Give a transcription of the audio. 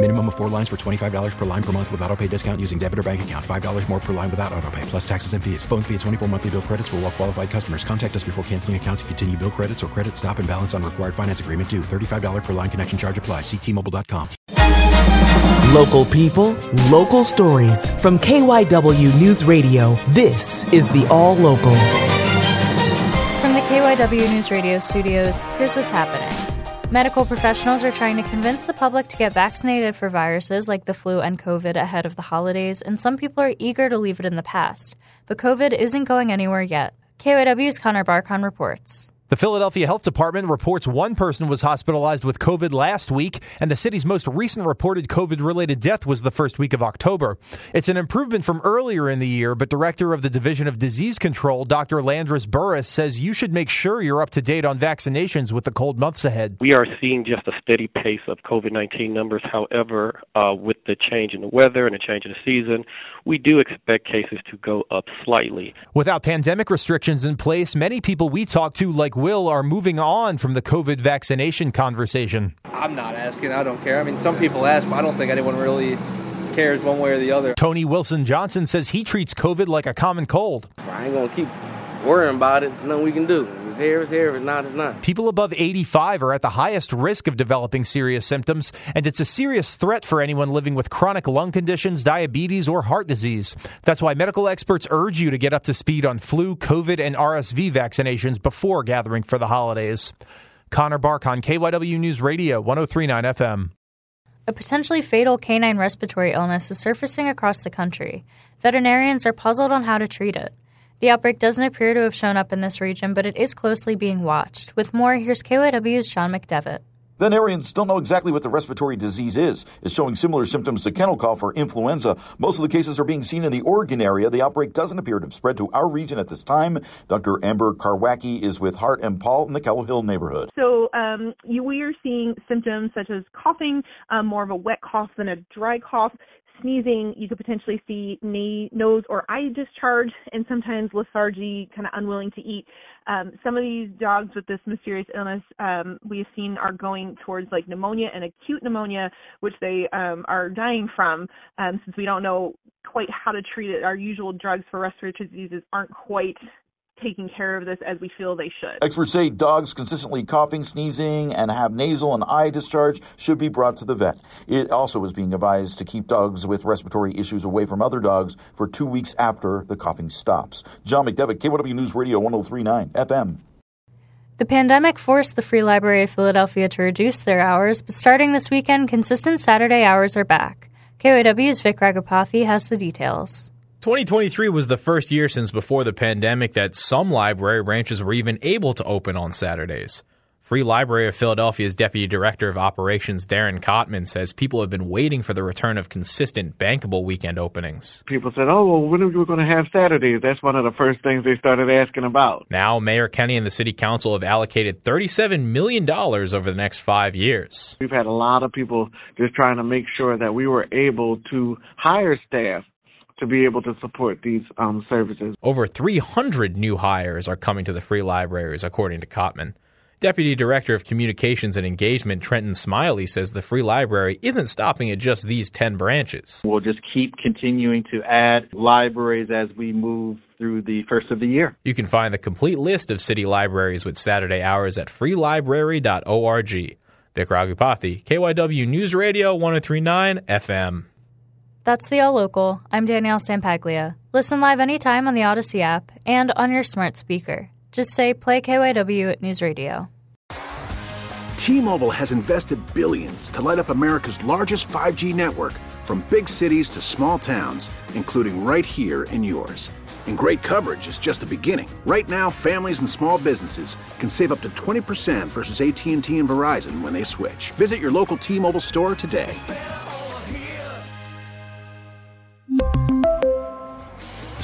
Minimum of four lines for $25 per line per month with auto pay discount using debit or bank account. $5 more per line without auto pay, plus taxes and fees. Phone fee at 24 monthly bill credits for all well qualified customers. Contact us before canceling account to continue bill credits or credit stop and balance on required finance agreement due. $35 per line connection charge apply. Ctmobile.com. Local people, local stories. From KYW News Radio, this is the All Local. From the KYW News Radio studios, here's what's happening. Medical professionals are trying to convince the public to get vaccinated for viruses like the flu and COVID ahead of the holidays, and some people are eager to leave it in the past. But COVID isn't going anywhere yet. KYW's Connor Barkon reports. The Philadelphia Health Department reports one person was hospitalized with COVID last week, and the city's most recent reported COVID related death was the first week of October. It's an improvement from earlier in the year, but Director of the Division of Disease Control, Dr. Landrus Burress, says you should make sure you're up to date on vaccinations with the cold months ahead. We are seeing just a steady pace of COVID 19 numbers. However, uh, with the change in the weather and the change in the season, we do expect cases to go up slightly. Without pandemic restrictions in place, many people we talk to, like Will, are moving on from the COVID vaccination conversation. I'm not asking. I don't care. I mean, some people ask, but I don't think anyone really cares one way or the other. Tony Wilson Johnson says he treats COVID like a common cold. I ain't going to keep worrying about it. Nothing we can do. If it's here, it's here. If it's not, it's not. People above 85 are at the highest risk of developing serious symptoms, and it's a serious threat for anyone living with chronic lung conditions, diabetes, or heart disease. That's why medical experts urge you to get up to speed on flu, COVID, and RSV vaccinations before gathering for the holidays. Connor Barkon, KYW News Radio, 1039 FM. A potentially fatal canine respiratory illness is surfacing across the country. Veterinarians are puzzled on how to treat it. The outbreak doesn't appear to have shown up in this region, but it is closely being watched. With more, here's KYW's John McDevitt. Veterinarians don't know exactly what the respiratory disease is. It's showing similar symptoms to kennel cough or influenza. Most of the cases are being seen in the Oregon area. The outbreak doesn't appear to have spread to our region at this time. Dr. Amber Karwacki is with Hart and Paul in the Callowhill neighborhood. So um, you, we are seeing symptoms such as coughing, um, more of a wet cough than a dry cough sneezing, you could potentially see na- nose or eye discharge, and sometimes lethargy, kind of unwilling to eat. Um, some of these dogs with this mysterious illness um, we have seen are going towards like pneumonia and acute pneumonia, which they um, are dying from. Um, since we don't know quite how to treat it, our usual drugs for respiratory diseases aren't quite taking care of this as we feel they should. Experts say dogs consistently coughing, sneezing, and have nasal and eye discharge should be brought to the vet. It also is being advised to keep dogs with respiratory issues away from other dogs for two weeks after the coughing stops. John McDevitt, KYW News Radio 1039 FM. The pandemic forced the Free Library of Philadelphia to reduce their hours, but starting this weekend, consistent Saturday hours are back. KYW's Vic Ragapathy has the details. 2023 was the first year since before the pandemic that some library branches were even able to open on Saturdays. Free Library of Philadelphia's Deputy Director of Operations, Darren Cotman, says people have been waiting for the return of consistent bankable weekend openings. People said, oh, well, when are we going to have Saturdays? That's one of the first things they started asking about. Now, Mayor Kenney and the City Council have allocated $37 million over the next five years. We've had a lot of people just trying to make sure that we were able to hire staff to be able to support these um, services. Over 300 new hires are coming to the free libraries, according to Cotman. Deputy Director of Communications and Engagement Trenton Smiley says the free library isn't stopping at just these 10 branches. We'll just keep continuing to add libraries as we move through the first of the year. You can find the complete list of city libraries with Saturday hours at freelibrary.org. Vic Ragupathy, KYW News Radio 1039 FM. That's the All Local. I'm Danielle Sampaglia. Listen live anytime on the Audacy app and on your smart speaker. Just say play KYW at News Radio. T-Mobile has invested billions to light up America's largest 5G network from big cities to small towns, including right here in yours. And great coverage is just the beginning. Right now, families and small businesses can save up to 20% versus AT&T and Verizon when they switch. Visit your local T-Mobile store today.